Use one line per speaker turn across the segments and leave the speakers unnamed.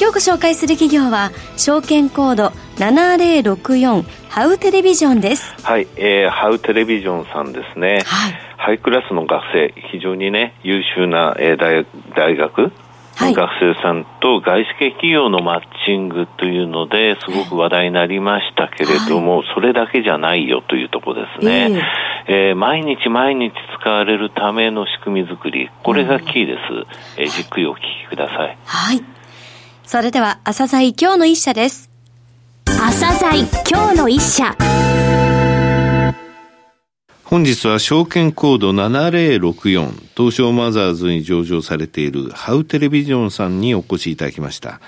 今日ご紹介する企業は証券コード7064ハウテレビジョンです。
はい、えー、ハウテレビジョンさんですね、はい、ハイクラスの学生非常にね優秀な、えー、大大学学生さんと外資系企業のマッチングというのですごく話題になりましたけれども、はい、それだけじゃないよというところですね、えー、えー、毎日毎日使われるための仕組み作りこれがキーです、えー、じっくりお聞きください。
はいそれでは朝鮮今日の一社です
朝鮮今日の一社
本日は証券コード7064東証マザーズに上場されているハウテレビジョンさんにお越しいただきました。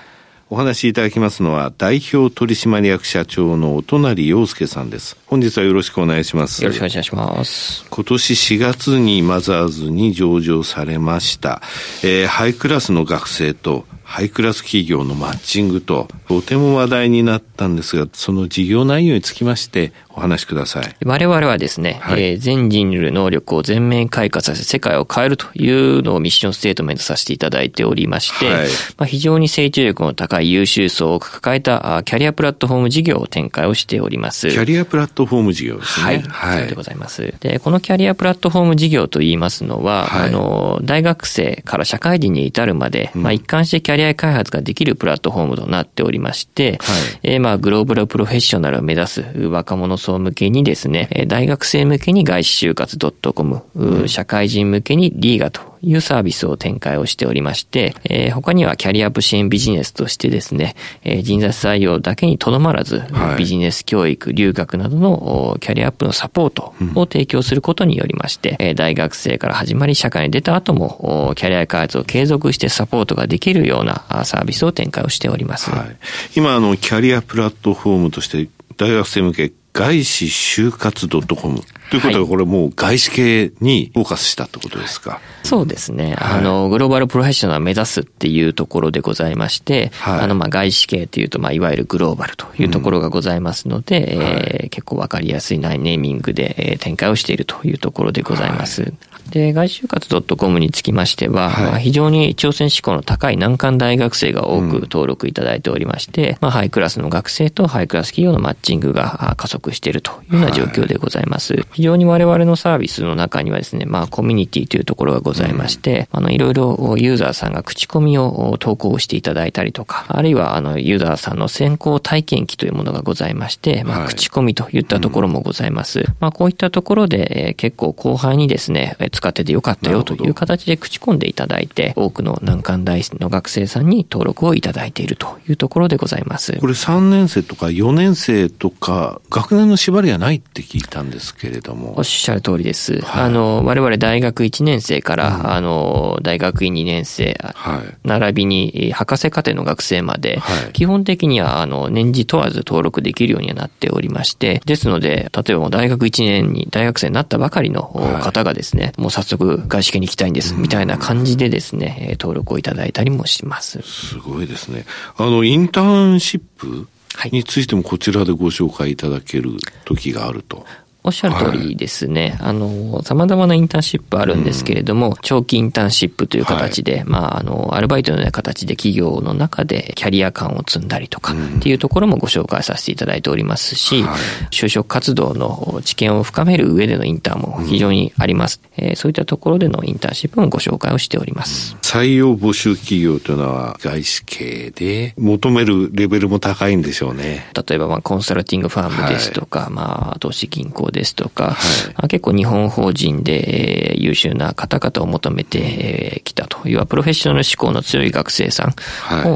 お話しいただきますのは代表取締役社長のお隣洋介さんです。本日はよろしくお願いします。
よろしくお願いします。
今年4月にマザーズに上場されました。えー、ハイクラスの学生とハイクラス企業のマッチングと、とても話題になったんですが、その事業内容につきまして、お話しください。
我々はですね、はい、えー、全人類能力を全面開花させ世界を変えるというのをミッションステートメントさせていただいておりまして、はい、まあ、非常に成長力の高い優秀層を抱えたキャリアプラットフォーム事業を展開をしております。
キャリアプラットフォーム事業ですね。はい。
はい、そうでございます。で、このキャリアプラットフォーム事業といいますのは、はい、あの、大学生から社会人に至るまで、うん、まあ一貫してキャリア開発ができるプラットフォームとなっておりまして、はい、えー、まあグローバルプロフェッショナルを目指す若者層向けにですね、大学生向けに外資就活 .com、うん、社会人向けにリーガというサービスを展開をしておりまして、えー、他にはキャリアアップ支援ビジネスとしてですね、えー、人材採用だけにとどまらず、はい、ビジネス教育、留学などのキャリアアップのサポートを提供することによりまして、うん、大学生から始まり社会に出た後も、キャリア開発を継続してサポートができるようなサービスを展開をしております。はい、
今、あの、キャリアプラットフォームとして大学生向け外資就活 .com ということは、これもう外資系にフォーカスしたってことですか、
そうですね。はい、あの、グローバルプロフェッショナルを目指すっていうところでございまして、はい、あの、まあ、外資系というと、まあ、いわゆるグローバルというところがございますので、うん、えー、結構わかりやすいネーミングで展開をしているというところでございます。はい。で、外就活 .com につきましては、はい、まあ、非常に挑戦志向の高い難関大学生が多く登録いただいておりまして、うん、まあ、ハイクラスの学生とハイクラス企業のマッチングが加速しているというような状況でございます。はい、非常に我々のサービスの中にはですね、まあ、コミュニティというところがございまして、うん、あの、いろいろユーザーさんが口コミを投稿していただいたりとか、あるいは、あの、ユーザーさんの先行体験記というものがございまして、まあ、口コミといったところもございます。はいうん、まあ、こういったところで、えー、結構後輩にですね、使っててよかったよという形で口コんでいただいて、多くの難関大の学生さんに登録をいただいているというところでございます。
これ3年生とか4年生とか、学年の縛りはないって聞いたんですけれども。
おっしゃる通りです。はい、あの、我々大学1年生から、うん、あの、大学院2年生、はい、並びに博士課程の学生まで、はい、基本的には、あの、年次問わず登録できるようにはなっておりまして、ですので、例えば大学1年に大学生になったばかりの方がですね、もう早速外資系に行きたいんです、みたいな感じでですね、登録をいただいたりもします。
すごいですね。あの、インターンシップについてもこちらでご紹介いただける時があると。
おっしゃる通りですね。はい、あの、様々なインターンシップあるんですけれども、うん、長期インターンシップという形で、はい、まあ、あの、アルバイトのような形で企業の中でキャリア感を積んだりとかっていうところもご紹介させていただいておりますし、はい、就職活動の知見を深める上でのインターンも非常にあります。うん、えー、そういったところでのインターンシップもご紹介をしております。
採用募集企業というのは外資系で求めるレベルも高いんでしょうね。
例えば、まあ、コンサルティングファームですとか、まあ、投資銀行ですとか、はい、結構日本法人で優秀な方々を求めてきたと。いう、プロフェッショナル志向の強い学生さん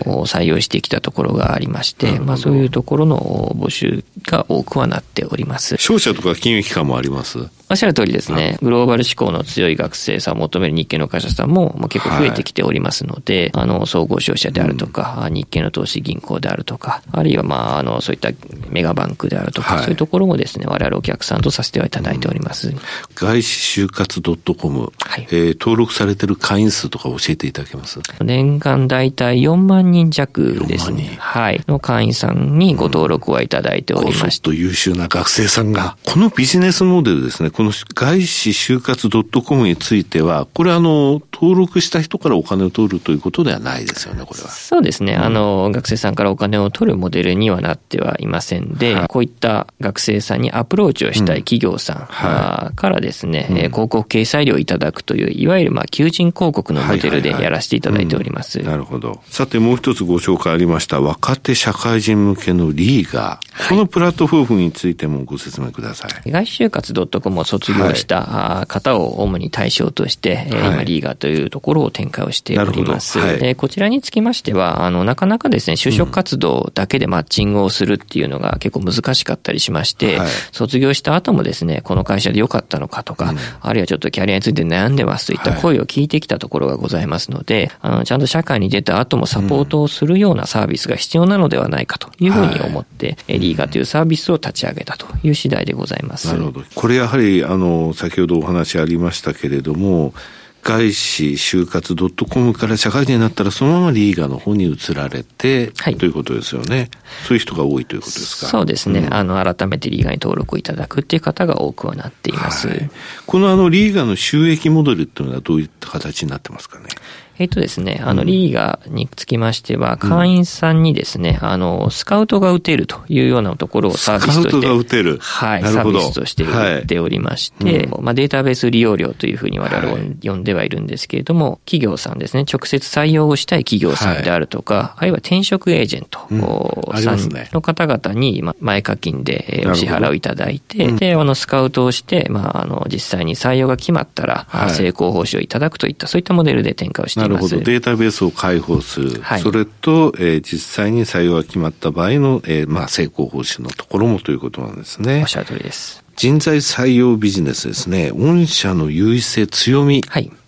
を採用してきたところがありまして、はい、まあそういうところの募集が多くはなっております。
商社とか金融機関もあります？
おっしゃる通りですね。グローバル志向の強い学生さんを求める日系の会社さんも、まあ、結構増えてきておりますので、はい、あの、総合商社であるとか、うん、日系の投資銀行であるとか、あるいは、まあ、あの、そういったメガバンクであるとか、はい、そういうところもですね、我々お客さんとさせてはいただいております。うん、
外資就活 .com、はい、えー、登録されてる会員数とか教えていただけます？
年間大体4万人弱ですね。はい。の会員さんにご登録はいただいておりまして。
うん、優秀な学生さんが、このビジネスモデルですね、この外資就活 .com については、これあの、登録した人からお金を取るということではないですよね、これは。
そうですね。うん、あの、学生さんからお金を取るモデルにはなってはいませんで、はい、こういった学生さんにアプローチをしたい企業さん、はい、からですね、うん、広告掲載料をいただくという、いわゆるまあ求人広告のモデルでやらせていただいております。
なるほど。さてもう一つご紹介ありました若手社会人向けのリーガー。このプラットフォームについてもご説明ください。
外資就活 .com を卒業した方を主に対象として、はい、今リーガーというところを展開をしております。はい、こちらにつきましては、あの、なかなかですね、就職活動だけでマッチングをするっていうのが結構難しかったりしまして、はい、卒業した後もですね、この会社で良かったのかとか、うん、あるいはちょっとキャリアについて悩んでますといった声を聞いてきたところがございますので、あの、ちゃんと社会に出た後もサポートをするようなサービスが必要なのではないかというふうに思って、リーガというサービスを立ち上げたという次第でございます。
なるほど。これやはり、あの、先ほどお話ありましたけれども、外資就活 .com から社会人になったらそのままリーガの方に移られて、はい、ということですよね。そういう人が多いということですか？
そうですね。うん、あの、改めてリーガに登録いただくっていう方が多くはなっています。はい、
このあの、リーガの収益モデルっていうのはどういった形になってますかね？
えっ、とですね、あの、リーガにつきましては、会員さんにですね、あの、スカウトが打てるというようなところをサービスとして。スカウトが打てる。はい、サービスとして売っておりまして、まあ、データベース利用料というふうに我々を呼んではいるんですけれども、企業さんですね、直接採用をしたい企業さんであるとか、あるいは転職エージェントさんの方々に、前課金でお支払いをいただいて、で、あの、スカウトをして、まあ、あの、実際に採用が決まったら、成功報酬をいただくといった、そういったモデルで展開をしています。なるほど。
データベースを開放する。はい、それと、えー、実際に採用が決まった場合の、えー、まあ、成功報酬のところもということなんですね。
おっしゃる通りです。
人材採用ビジネスですね。御社の優位性、強み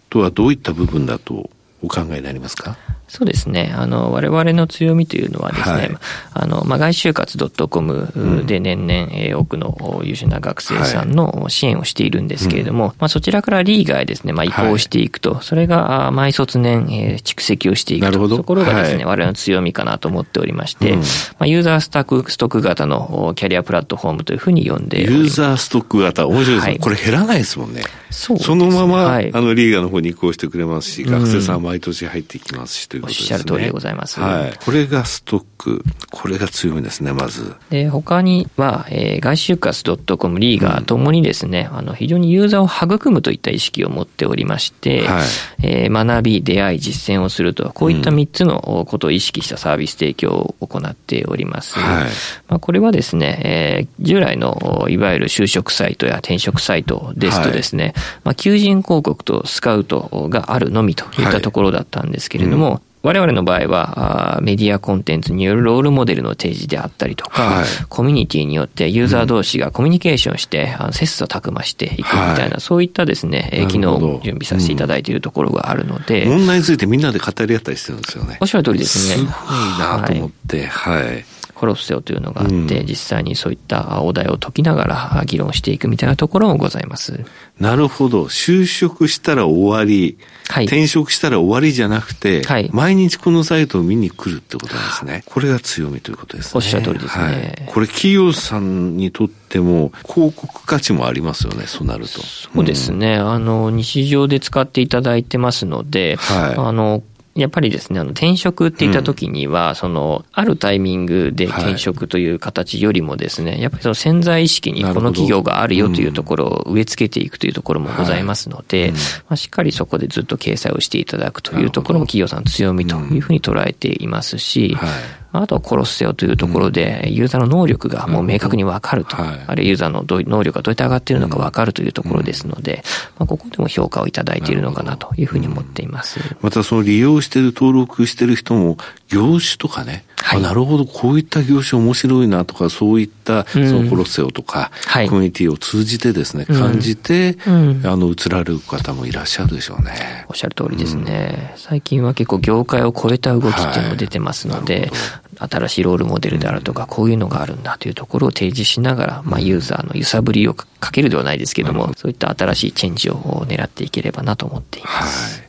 とはどういった部分だとお考えになりますか、
そうですね。あの、我々の強みというのはですね、はい、あの、まあ、外就活 .com で年々、え多くの優秀な学生さんの支援をしているんですけれども、はい、まあ、そちらからリーガーへですね、まあ、移行していくと、はい、それが、毎卒年、えー、蓄積をしていくと、ところがですね、我々の強みかなと思っておりまして、うん、まあ、ユーザースタック、ストック型のキャリアプラットフォームというふうに呼んで
ユーザーストック型、面白いですね。これ減らないですもんね。そう、ね、そのまま、あの、リーガーの方に移行してくれますし、学生さん毎年入ってきますし、ということですね。おっしゃる通りで
ございます。
はい。これがストック。これが強みですね、まず。
で、他には、えー、外就活 .com、リーガーともにですね、うん、あの、非常にユーザーを育むといった意識を持っておりまして、はい、えー、学び、出会い、実践をすると、こういった3つのことを意識したサービス提供を行っております。はい、まあ、これはですね、えー、従来の、いわゆる就職サイトや転職サイトですとですね、はい、まあ、求人広告とスカウトがあるのみといったところだったんですけれども、はいうん我々の場合は、メディアコンテンツによるロールモデルの提示であったりとか、はい、コミュニティによってユーザー同士がコミュニケーションして、うん、切磋琢磨していくみたいな、はい、そういったですね、機能を準備させていただいているところがあるので、
うん、問題についてみんなで語り合ったりしてるんですよね。
おっしゃる通りですね。
すごいなと思って、はい、はい
コロッセオというのがあって、うん、実際にそういったお題を解きながら議論していくみたいなところもございます。
なるほど。就職したら終わり、はい、転職したら終わりじゃなくて、はい、毎日このサイトを見に来るってことなんですね。これが強みということですね。
おっしゃる通りですね。はい、
これ企業さんにとっても広告価値もありますよね、そうなると。
そうですね。うん、あの、日常で使っていただいてますので、はい、あの、やっぱりですね、あの、転職って言った時には、うん、その、あるタイミングで転職という形よりもですね、はい、やっぱりその潜在意識にこの企業があるよというところを植え付けていくというところもございますので、はい。うん、まあ、しっかりそこでずっと掲載をしていただくというところも企業さんの強みというふうに捉えていますし、はいあとは殺せよというところで、ユーザーの能力がもう明確にわかると、あるいはユーザーの能力がどうやって上がっているのかわかるというところですので、まあ、ここでも評価をいただいているのかなというふうに思っています。
またその利用している、登録している人も、業種とかね、
はい、なるほど、こういった業種面白いなとか、そういったそのコロッセオとか、うん、コミュニティを通じてですね、感じて、うん、あの、移られる方もいらっしゃるでしょうね。
おっしゃる通りですね。最近は結構業界を超えた動きっていうのも出てますので、新しいロールモデルであるとか、こういうのがあるんだというところを提示しながら、まあ、ユーザーの揺さぶりをかけるではないですけども、そういった新しいチェンジを狙っていければなと思っています。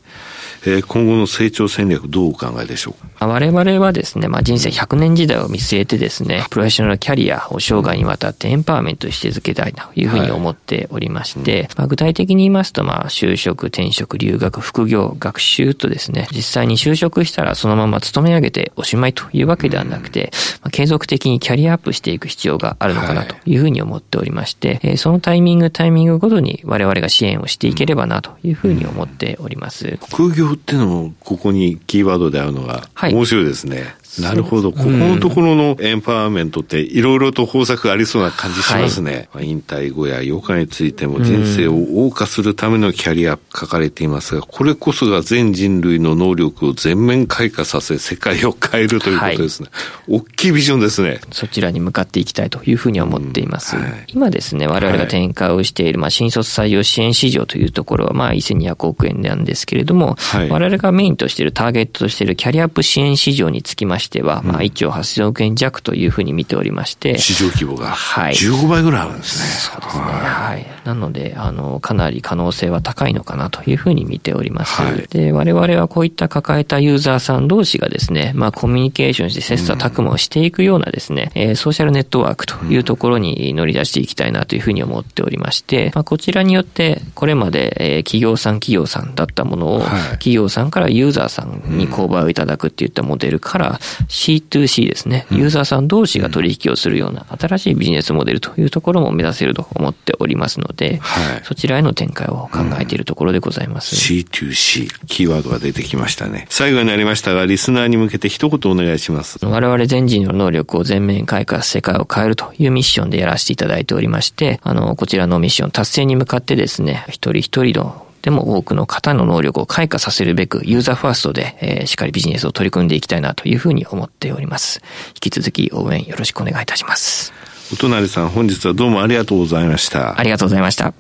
はいえー、今後の成長戦略どうお考えでしょうか？
我々はですね、まあ、人生100年時代を見据えてですね、プロフェッショナルキャリアを生涯にわたってエンパワーメントして付けたいというふうに思っておりまして、はい。まあ、具体的に言いますと、まあ、就職、転職、留学、副業、学習とですね、実際に就職したらそのまま勤め上げておしまいというわけではなくて、まあ、継続的にキャリアアップしていく必要があるのかなとい。うふうに思っておりまして、はい、そのタイミング、タイミングごとに我々が支援をしていければなというふうに思っております。
副業っていうのもここにキーワードであるのが、面白いですね。なるほど。ここのところのエンパワーメントっていろいろと方策ありそうな感じしますね。はい、引退後や余暇についても人生を謳歌するためのキャリア書かれていますが、これこそが全人類の能力を全面開花させ世界を変えるということですね。はい、大きいビジョンですね。
そちらに向かっていきたいというふうに思っています。うんはい、今ですね、我々が展開をしている、まあ、新卒採用支援市場というところは、まあ、1200億円なんですけれども、我々がメインとしているターゲットとしているキャリアアップ支援市場につきましては、まあ、1兆8000億円弱というふうに見ておりまして。
市場規模が。はい。15倍ぐらいあるんですね。
そうですね。はい。なので、あの、かなり可能性は高いのかなというふうに見ております。はい、で、我々はこういった抱えたユーザーさん同士がですね、まあ、コミュニケーションして切磋琢磨をしていくようなですね、えー、ソーシャルネットワークというところに乗り出していきたいなというふうに思っておりまして、まあ、こちらによって、これまで、えー、企業さん企業さんだったものを、はい、企業さんからユーザーさんに購買をいただくっていったモデルから C2C ですね、ユーザーさん同士が取引をするような新しいビジネスモデルというところも目指せると思っておりますので、はい、そちらへの展開を考えているところでございます。
うん、C2C、キーワードが出てきましたね。最後になりましたが、リスナーに向けて一言お願いします。
我々全人の能力を全面開花、世界を変えるというミッションでやらせていただいておりまして、あの、こちらのミッション達成に向かってですね、一人一人のでも多くの方の能力を開花させるべくユーザーファーストで、えー、しっかりビジネスを取り組んでいきたいなというふうに思っております。引き続き応援よろしくお願いいたします。
お隣さん本日はどうもありがとうございました。
ありがとうございました。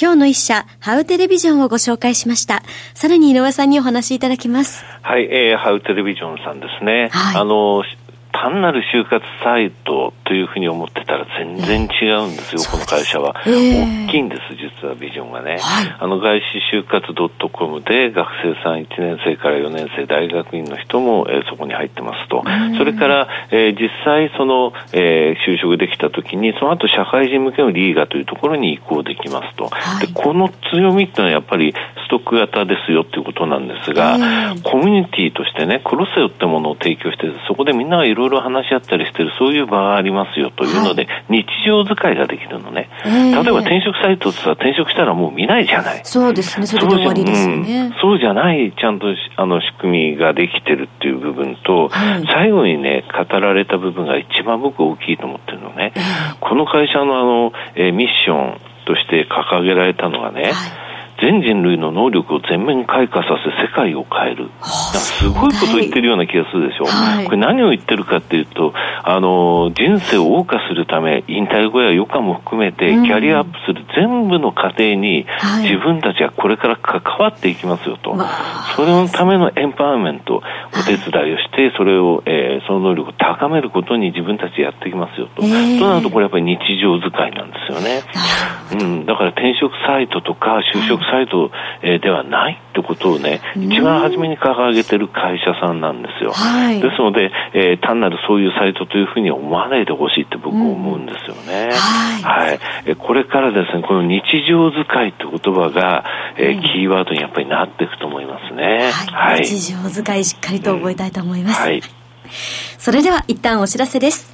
今日の一社、ハウテレビジョンをご紹介しました。さらに井上さんにお話しいただきます。
はい、えー、ハウテレビジョンさんですね。はい、あの、単なる就活サイトというふうに思ってたら全然違うんですよ、この会社は、えー、大きいんです、実はビジョンがね。はい、あの外資就活 .com で学生さん1年生から4年生、大学院の人も、えー、そこに入ってますと。それから、えー、実際その、えー、就職できた時に、その後社会人向けのリーガというところに移行できますと。はい、でこの強みっていうのはやっぱりストック型ですよっていうことなんですが、コミュニティとしてね、クロセオってものを提供して、そこでみんながいろいろ話し合ったりしてる、そういう場がありますよというので、はい、日常使いができるのね。えー、例えば転職サイトってさ、転職したらもう見ないじゃない。
そうですね、それで終わりですよね。
うん、そうじゃない、ちゃんとあの仕組みができてるっていう部分と、はい、最後にね、語られた部分が一番僕大きいと思ってるのね。えー、この会社のあの、えー、ミッションとして掲げられたのがね、はい全人類の能力を全面開花させ世界を変える。すごいこと言ってるような気がするでしょ。はい、これ何を言ってるかっていうと、あの、人生を謳歌するため、引退後や余暇も含めて、キャリアアップする全部の過程に、自分たちはこれから関わっていきますよと。それのためのエンパワーメント、お手伝いをして、それを、えー、その能力を高めることに自分たちやっていきますよと。えー、となると、これやっぱり日常使いなんですよね。うん、だから転職サイトとか就職サイト、えではないってことをね、一番初めに掲げてる会社さんなんですよ。はい、ですので、えー、単なるそういうサイトというふうに思わないでほしいって僕思うんですよね。はい、はい、えこれからですね、この日常使いって言葉が、えー、キーワードにやっぱりなっていくと思いますね。
はい。日常使いしっかりと覚えたいと思います。うん、はい。それでは一旦お知らせです。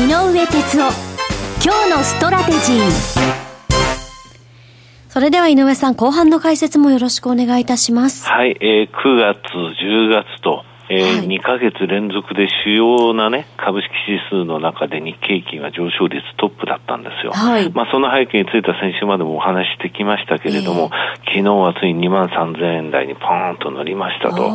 井上哲夫今日のストラテジー。
それでは井上さん、後半の解説もよろしくお願いいたします。
はい、えー、9月、10月と、えー、はい、2ヶ月連続で主要なね、株式指数の中で日経平均は上昇率トップだったんですよ。はい、まあその背景については先週までもお話してきましたけれども、えー、昨日はついに2万3000円台にポーンと乗りましたと。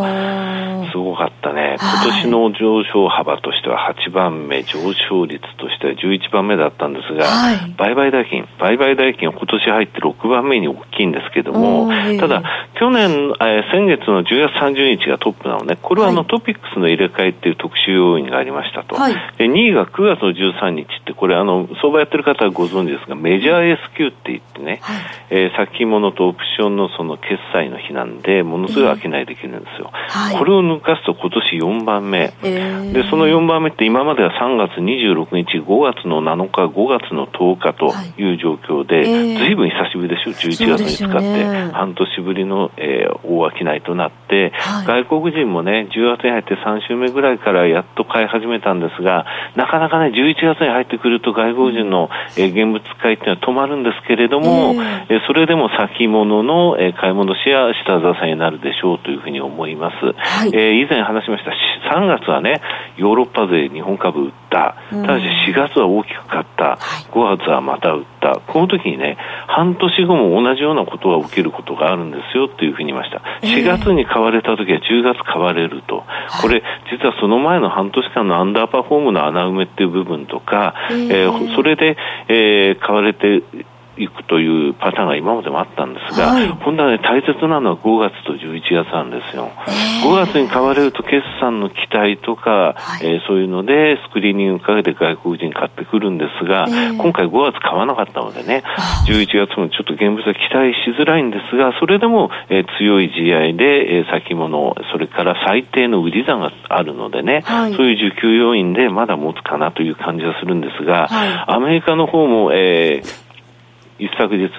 すごかったね。今年の上昇幅としては8番目、上昇率としては11番目だったんですが、はい、売買代金、売買代金は今年入って6番目に大きいんですけども、ただ、去年、えー、先月の10月30日がトップなのね、これはあの、トピックスの入れ替えっていう特殊要因がありましたと。はい、で2位が9月の13日って、これあの、相場やってる方はご存知ですが、メジャー S q って言ってね、はい、えー、先物とオプションのその決済の日なんで、ものすごい商いできるんですよ。はい、これを抜かすと今年4番目。で、その4番目って今までは3月26日、5月の7日、5月の10日とい。う状況で、ずいぶん久しぶりでしょ、11月に使って、半年ぶりの、えー、大商いとなって、はい、外国人もね、10月に入って3週目ぐらいからやっと買い始めたんですが、なかなかね、11月に入ってくると外国人の、えー、現物買いっていうのは止まるんですけれども、えー、それでも先物の、えー、買い戻しや下支えになるでしょうというふうに思います。はい、えー、以前話しました、3月はね、ヨーロッパ勢日本株売った。ただし4月は大きく買った。5月はまた売った。この時にね、半年後も同じようなことが起きることがあるんですよというふうに言いました。4月に買われた時は10月買われると。これ、実はその前の半年間のアンダーパフォームの穴埋めっていう部分とか、えー、それで、えー、買われていくというパターンが今までもあったんですが、はい、本ね、大切なのは5月と11月なんですよ。え。ー、5月に買われると決算の期待とか、はい、えー、そういうのでスクリーニングかけて外国人買ってくるんですが、えー、今回5月買わなかったのでね、11月もちょっと現物は期待しづらいんですが、それでも、えー、強い試合で、えー、先物、それから最低の売り算があるのでね、はい、そういう需給要因でまだ持つかなという感じはするんですが、アメリカの方も、えー、一昨日、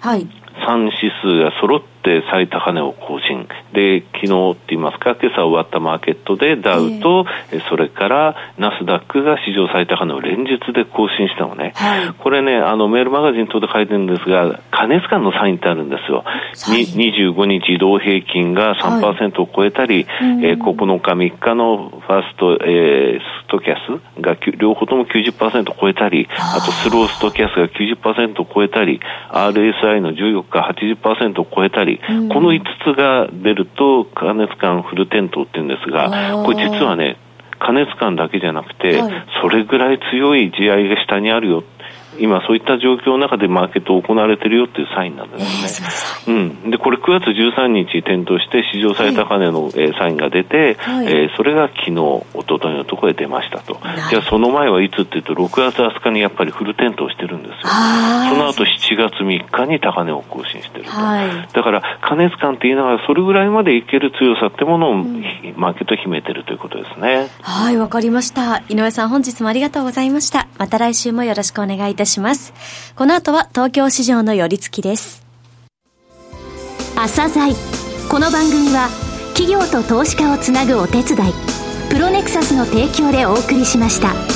はい、3指数が揃ってって最高値を更新。で、昨日って言いますか、今朝終わったマーケットでダウと、えー、それからナスダックが史上最高値を連日で更新したのね。はい、これね、あのメールマガジン等で書いてるんですが、加熱感のサインってあるんですよ。25日移動平均が3%を超えたり、はい、えー、9日3日のファースト、えー、ストキャスが両方とも90%を超えたり、あとスローストキャスが90%を超えたり、RSI の14日80%を超えたり、この5つが出ると、加熱感フル点灯って言うんですが、これ実はね、加熱感だけじゃなくて、それぐらい強い地合いが下にあるよ今そういった状況の中でマーケット行われているよっていうサインなんですね。うん。で、これ9月13日点灯して史上最高値の、はい、えー、サインが出て、はい、えー、それが昨日、一昨日のところで出ましたと。じゃあその前はいつっていうと、6月20日にやっぱりフル点灯してるんですよ。その後7月3日に高値を更新してると。はい、だから、加熱感って言いながら、それぐらいまでいける強さってものを、うん、マーケット秘めてるということですね。
はい、わかりました。井上さん、本日もありがとうございました。また来週もよろしくお願いいたします。この後は東京市場の寄り付きです。
朝鮮この番組は企業と投資家をつなぐお手伝いプロネクサスの提供でお送りしました。